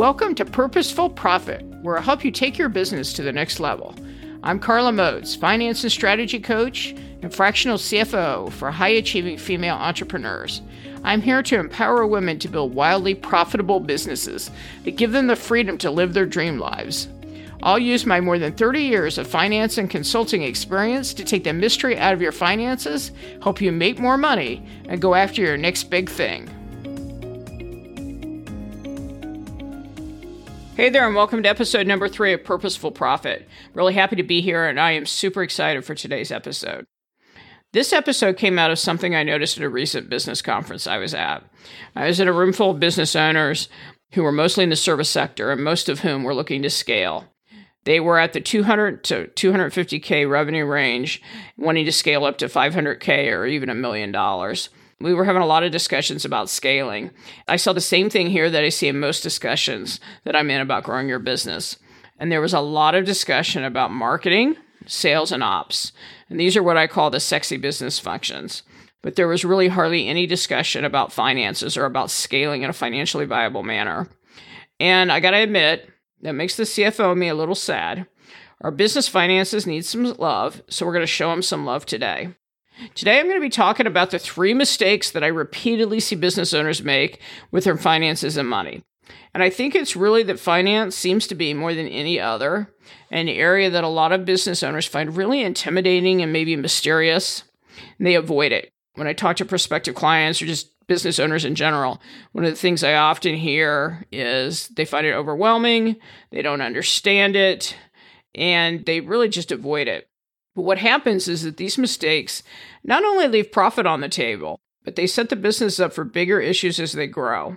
Welcome to Purposeful Profit, where I'll help you take your business to the next level. I'm Carla Moats, finance and strategy coach and fractional CFO for high achieving female entrepreneurs. I'm here to empower women to build wildly profitable businesses that give them the freedom to live their dream lives. I'll use my more than 30 years of finance and consulting experience to take the mystery out of your finances, help you make more money, and go after your next big thing. Hey there, and welcome to episode number three of Purposeful Profit. Really happy to be here, and I am super excited for today's episode. This episode came out of something I noticed at a recent business conference I was at. I was in a room full of business owners who were mostly in the service sector, and most of whom were looking to scale. They were at the 200 to 250K revenue range, wanting to scale up to 500K or even a million dollars. We were having a lot of discussions about scaling. I saw the same thing here that I see in most discussions that I'm in about growing your business. And there was a lot of discussion about marketing, sales, and ops. And these are what I call the sexy business functions. But there was really hardly any discussion about finances or about scaling in a financially viable manner. And I got to admit, that makes the CFO me a little sad. Our business finances need some love, so we're going to show them some love today. Today, I'm going to be talking about the three mistakes that I repeatedly see business owners make with their finances and money. And I think it's really that finance seems to be more than any other an area that a lot of business owners find really intimidating and maybe mysterious, and they avoid it. When I talk to prospective clients or just business owners in general, one of the things I often hear is they find it overwhelming, they don't understand it, and they really just avoid it. But what happens is that these mistakes not only leave profit on the table, but they set the business up for bigger issues as they grow.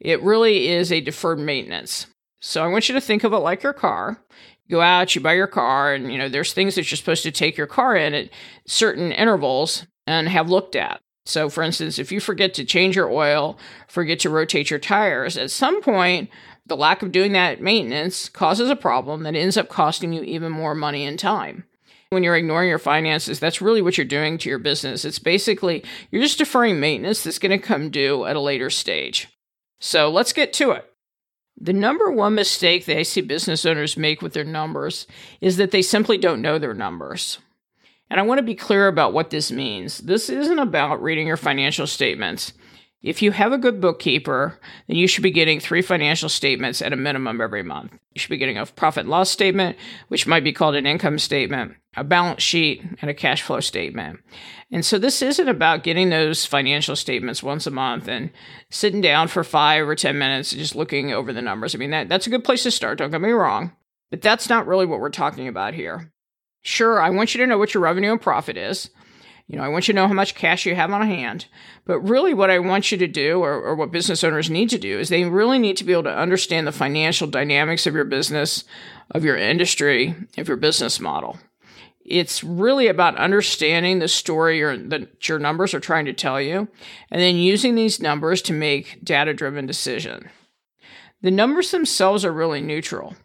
It really is a deferred maintenance. So I want you to think of it like your car. You go out, you buy your car, and you know there's things that you're supposed to take your car in at certain intervals and have looked at. So, for instance, if you forget to change your oil, forget to rotate your tires, at some point, the lack of doing that maintenance causes a problem that ends up costing you even more money and time. When you're ignoring your finances, that's really what you're doing to your business. It's basically you're just deferring maintenance that's going to come due at a later stage. So let's get to it. The number one mistake that I see business owners make with their numbers is that they simply don't know their numbers. And I want to be clear about what this means. This isn't about reading your financial statements. If you have a good bookkeeper, then you should be getting three financial statements at a minimum every month. You should be getting a profit and loss statement, which might be called an income statement, a balance sheet, and a cash flow statement. And so this isn't about getting those financial statements once a month and sitting down for five or 10 minutes and just looking over the numbers. I mean, that, that's a good place to start, don't get me wrong. But that's not really what we're talking about here. Sure, I want you to know what your revenue and profit is. You know, I want you to know how much cash you have on hand. But really, what I want you to do, or, or, what business owners need to do, is they really need to be able to understand the financial dynamics of your business, of your industry, of your business model. It's really about understanding the story or that your numbers are trying to tell you, and then using these numbers to make data driven decision. The numbers themselves are really neutral.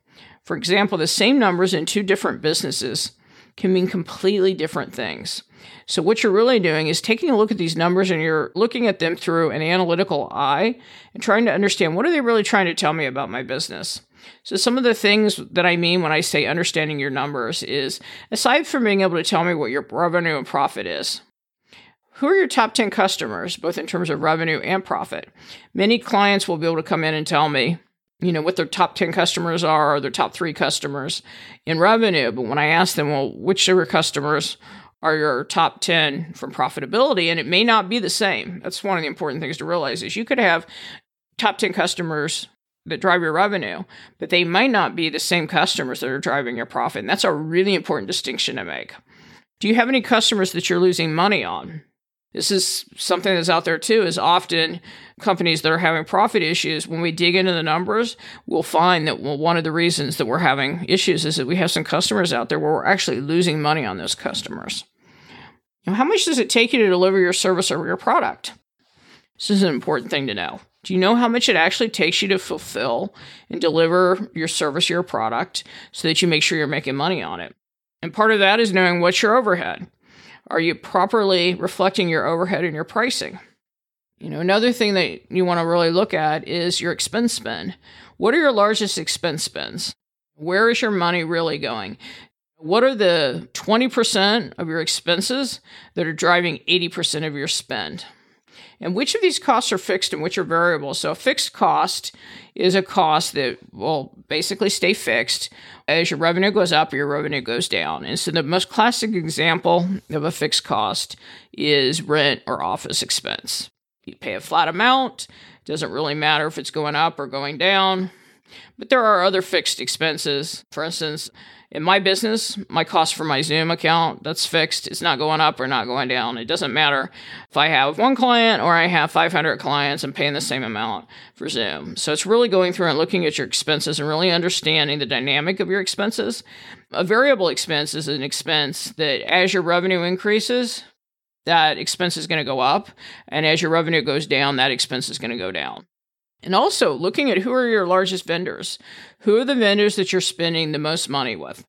For example, the same numbers in two different businesses can mean completely different things. So, what you're really doing is taking a look at these numbers and you're looking at them through an analytical eye and trying to understand what are they really trying to tell me about my business. So, some of the things that I mean when I say understanding your numbers is aside from being able to tell me what your revenue and profit is, who are your top 10 customers, both in terms of revenue and profit? Many clients will be able to come in and tell me, you know, what their top 10 customers are or their top three customers in revenue. But when I ask them, well, which of your customers are your top 10 from profitability? And it may not be the same. That's one of the important things to realize is you could have top 10 customers that drive your revenue, but they might not be the same customers that are driving your profit. And that's a really important distinction to make. Do you have any customers that you're losing money on? This is something that's out there too, is often companies that are having profit issues, when we dig into the numbers, we'll find that well, one of the reasons that we're having issues is that we have some customers out there where we're actually losing money on those customers. Now, how much does it take you to deliver your service or your product? This is an important thing to know. Do you know how much it actually takes you to fulfill and deliver your service or your product so that you make sure you're making money on it? And part of that is knowing what's your overhead. Are you properly reflecting your overhead in your pricing? You know, another thing that you want to really look at is your expense spend. What are your largest expense spends? Where is your money really going? What are the 20% of your expenses that are driving 80% of your spend? And which of these costs are fixed and which are variable? So, a fixed cost is a cost that will basically stay fixed. As your revenue goes up, your revenue goes down. And so, the most classic example of a fixed cost is rent or office expense. You pay a flat amount, doesn't really matter if it's going up or going down. But there are other fixed expenses. For instance, in my business, my cost for my Zoom account, that's fixed. It's not going up or not going down. It doesn't matter if I have one client or I have 500 clients, I'm paying the same amount for Zoom. So it's really going through and looking at your expenses and really understanding the dynamic of your expenses. A variable expense is an expense that as your revenue increases, that expense is going to go up. And as your revenue goes down, that expense is going to go down. And also looking at who are your largest vendors. Who are the vendors that you're spending the most money with?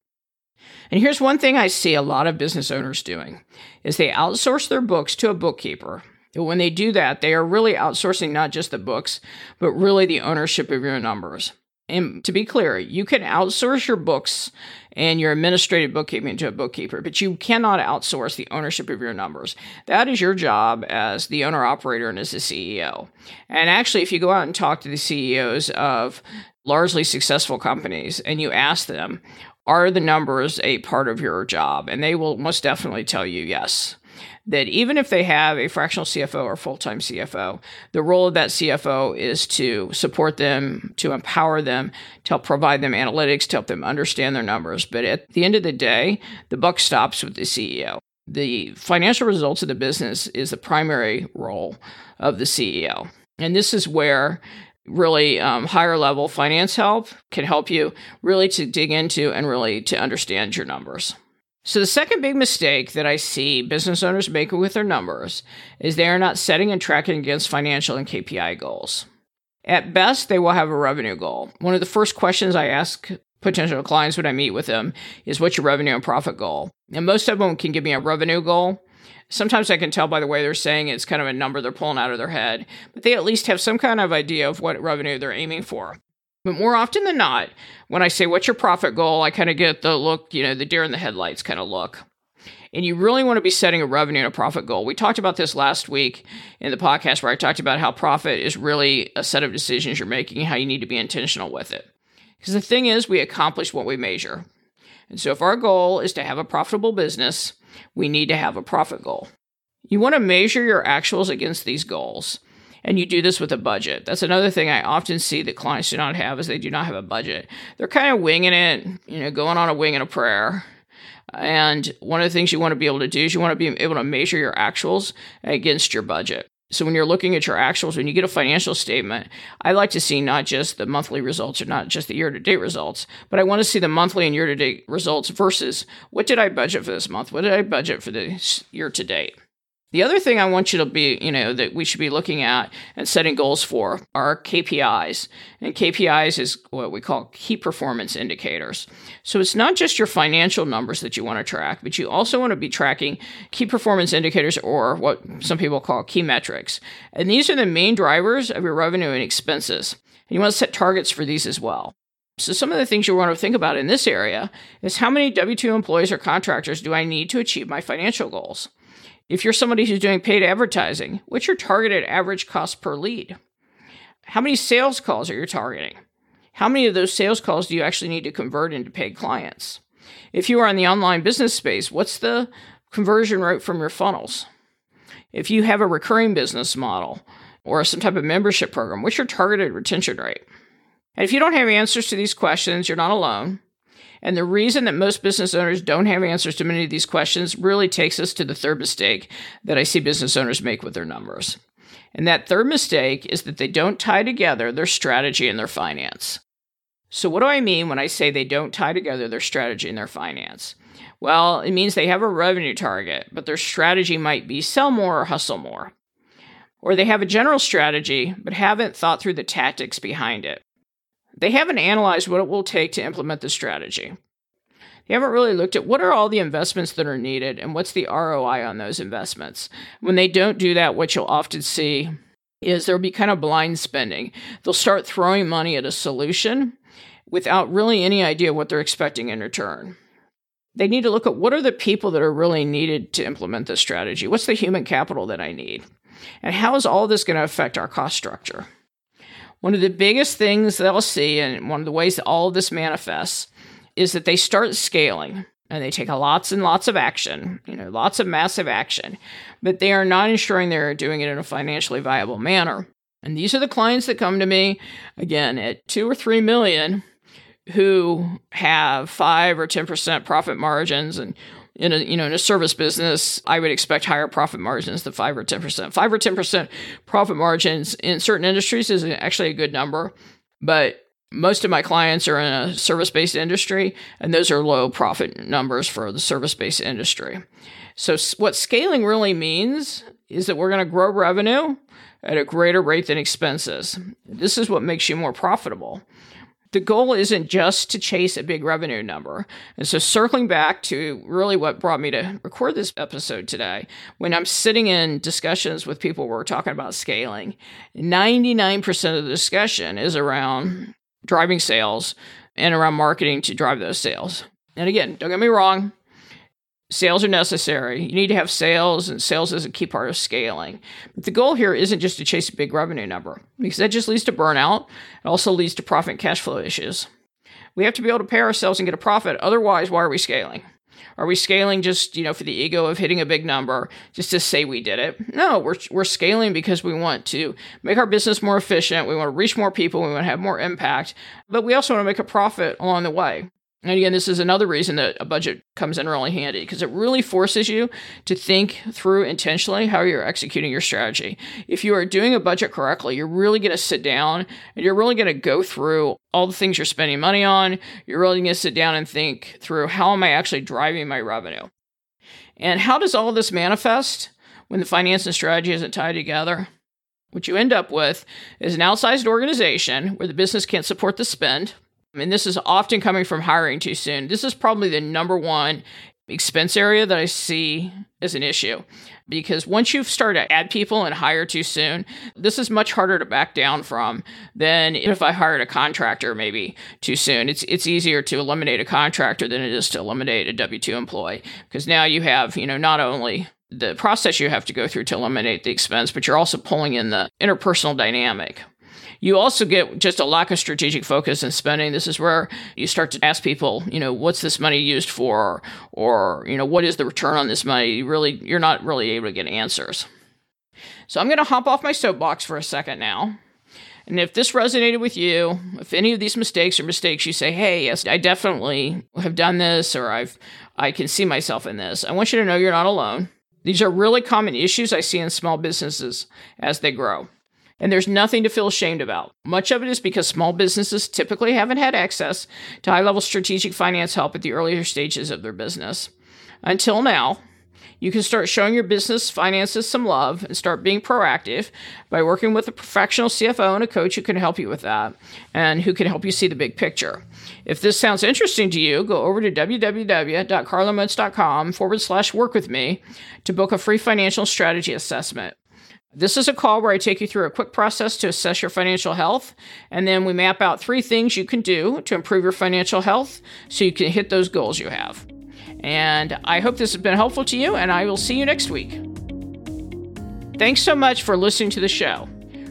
And here's one thing I see a lot of business owners doing is they outsource their books to a bookkeeper. And when they do that, they are really outsourcing not just the books, but really the ownership of your numbers. And to be clear, you can outsource your books and your administrative bookkeeping to a bookkeeper, but you cannot outsource the ownership of your numbers. That is your job as the owner operator and as the CEO. And actually, if you go out and talk to the CEOs of largely successful companies and you ask them, are the numbers a part of your job? And they will most definitely tell you yes that even if they have a fractional CFO or full time CFO, the role of that CFO is to support them, to empower them, to help provide them analytics, to help them understand their numbers. But at the end of the day, the buck stops with the CEO. The financial results of the business is the primary role of the CEO. And this is where really um, higher level finance help can help you really to dig into and really to understand your numbers. So, the second big mistake that I see business owners make with their numbers is they are not setting and tracking against financial and KPI goals. At best, they will have a revenue goal. One of the first questions I ask potential clients when I meet with them is what's your revenue and profit goal? And most of them can give me a revenue goal. Sometimes I can tell by the way they're saying it's kind of a number they're pulling out of their head, but they at least have some kind of idea of what revenue they're aiming for. But more often than not, when I say, What's your profit goal? I kind of get the look, you know, the deer in the headlights kind of look. And you really want to be setting a revenue and a profit goal. We talked about this last week in the podcast where I talked about how profit is really a set of decisions you're making and how you need to be intentional with it. Because the thing is, we accomplish what we measure. And so if our goal is to have a profitable business, we need to have a profit goal. You want to measure your actuals against these goals and you do this with a budget. That's another thing I often see that clients do not have is they do not have a budget. They're kind of winging it, you know, going on a wing and a prayer. And one of the things you want to be able to do is you want to be able to measure your actuals against your budget. So when you're looking at your actuals, when you get a financial statement, I like to see not just the monthly results or not just the year-to-date results, but I want to see the monthly and year-to-date results versus what did I budget for this month? What did I budget for the year-to-date? The other thing I want you to be, you know, that we should be looking at and setting goals for are KPIs. And KPIs is what we call key performance indicators. So it's not just your financial numbers that you want to track, but you also want to be tracking key performance indicators or what some people call key metrics. And these are the main drivers of your revenue and expenses. And you want to set targets for these as well. So, some of the things you want to think about in this area is how many W 2 employees or contractors do I need to achieve my financial goals? If you're somebody who's doing paid advertising, what's your targeted average cost per lead? How many sales calls are you targeting? How many of those sales calls do you actually need to convert into paid clients? If you are in the online business space, what's the conversion rate from your funnels? If you have a recurring business model or some type of membership program, what's your targeted retention rate? And if you don't have answers to these questions, you're not alone. And the reason that most business owners don't have answers to many of these questions really takes us to the third mistake that I see business owners make with their numbers. And that third mistake is that they don't tie together their strategy and their finance. So, what do I mean when I say they don't tie together their strategy and their finance? Well, it means they have a revenue target, but their strategy might be sell more or hustle more. Or they have a general strategy, but haven't thought through the tactics behind it. They haven't analyzed what it will take to implement the strategy. They haven't really looked at what are all the investments that are needed and what's the ROI on those investments. When they don't do that, what you'll often see is there'll be kind of blind spending. They'll start throwing money at a solution without really any idea what they're expecting in return. They need to look at what are the people that are really needed to implement this strategy? What's the human capital that I need? And how is all this going to affect our cost structure? One of the biggest things that I'll see, and one of the ways that all of this manifests, is that they start scaling and they take lots and lots of action, you know, lots of massive action, but they are not ensuring they're doing it in a financially viable manner. And these are the clients that come to me again at two or three million who have five or ten percent profit margins and in a you know in a service business, I would expect higher profit margins than five or ten percent. Five or ten percent profit margins in certain industries is actually a good number, but most of my clients are in a service based industry, and those are low profit numbers for the service based industry. So, what scaling really means is that we're going to grow revenue at a greater rate than expenses. This is what makes you more profitable. The goal isn't just to chase a big revenue number. And so, circling back to really what brought me to record this episode today, when I'm sitting in discussions with people we're talking about scaling, 99% of the discussion is around driving sales and around marketing to drive those sales. And again, don't get me wrong, sales are necessary. You need to have sales, and sales is a key part of scaling. But the goal here isn't just to chase a big revenue number, because that just leads to burnout. It also leads to profit and cash flow issues. We have to be able to pay ourselves and get a profit. Otherwise, why are we scaling? Are we scaling just, you know, for the ego of hitting a big number just to say we did it? No, we're, we're scaling because we want to make our business more efficient. We want to reach more people. We want to have more impact, but we also want to make a profit along the way. And again, this is another reason that a budget comes in really handy because it really forces you to think through intentionally how you're executing your strategy. If you are doing a budget correctly, you're really going to sit down and you're really going to go through all the things you're spending money on. You're really going to sit down and think through how am I actually driving my revenue? And how does all this manifest when the finance and strategy isn't tied together? What you end up with is an outsized organization where the business can't support the spend and this is often coming from hiring too soon. This is probably the number one expense area that I see as an issue because once you've started to add people and hire too soon, this is much harder to back down from than if I hired a contractor maybe too soon. It's it's easier to eliminate a contractor than it is to eliminate a W2 employee because now you have, you know, not only the process you have to go through to eliminate the expense, but you're also pulling in the interpersonal dynamic you also get just a lack of strategic focus in spending. This is where you start to ask people, you know, what's this money used for? Or, you know, what is the return on this money? You really, you're not really able to get answers. So I'm going to hop off my soapbox for a second now. And if this resonated with you, if any of these mistakes are mistakes you say, hey, yes, I definitely have done this or I've I can see myself in this, I want you to know you're not alone. These are really common issues I see in small businesses as they grow. And there's nothing to feel ashamed about. Much of it is because small businesses typically haven't had access to high level strategic finance help at the earlier stages of their business. Until now, you can start showing your business finances some love and start being proactive by working with a professional CFO and a coach who can help you with that and who can help you see the big picture. If this sounds interesting to you, go over to www.carlamoats.com forward slash work with me to book a free financial strategy assessment. This is a call where I take you through a quick process to assess your financial health, and then we map out three things you can do to improve your financial health so you can hit those goals you have. And I hope this has been helpful to you, and I will see you next week. Thanks so much for listening to the show.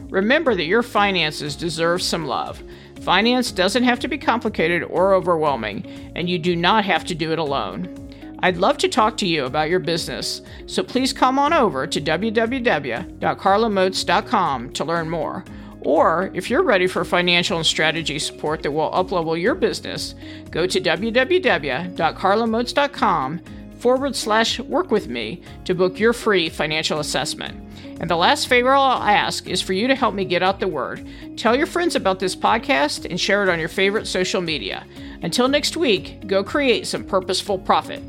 Remember that your finances deserve some love. Finance doesn't have to be complicated or overwhelming, and you do not have to do it alone. I'd love to talk to you about your business, so please come on over to www.carlamoats.com to learn more. Or if you're ready for financial and strategy support that will uplevel your business, go to www.carlamoats.com forward slash work with me to book your free financial assessment. And the last favor I'll ask is for you to help me get out the word. Tell your friends about this podcast and share it on your favorite social media. Until next week, go create some purposeful profit.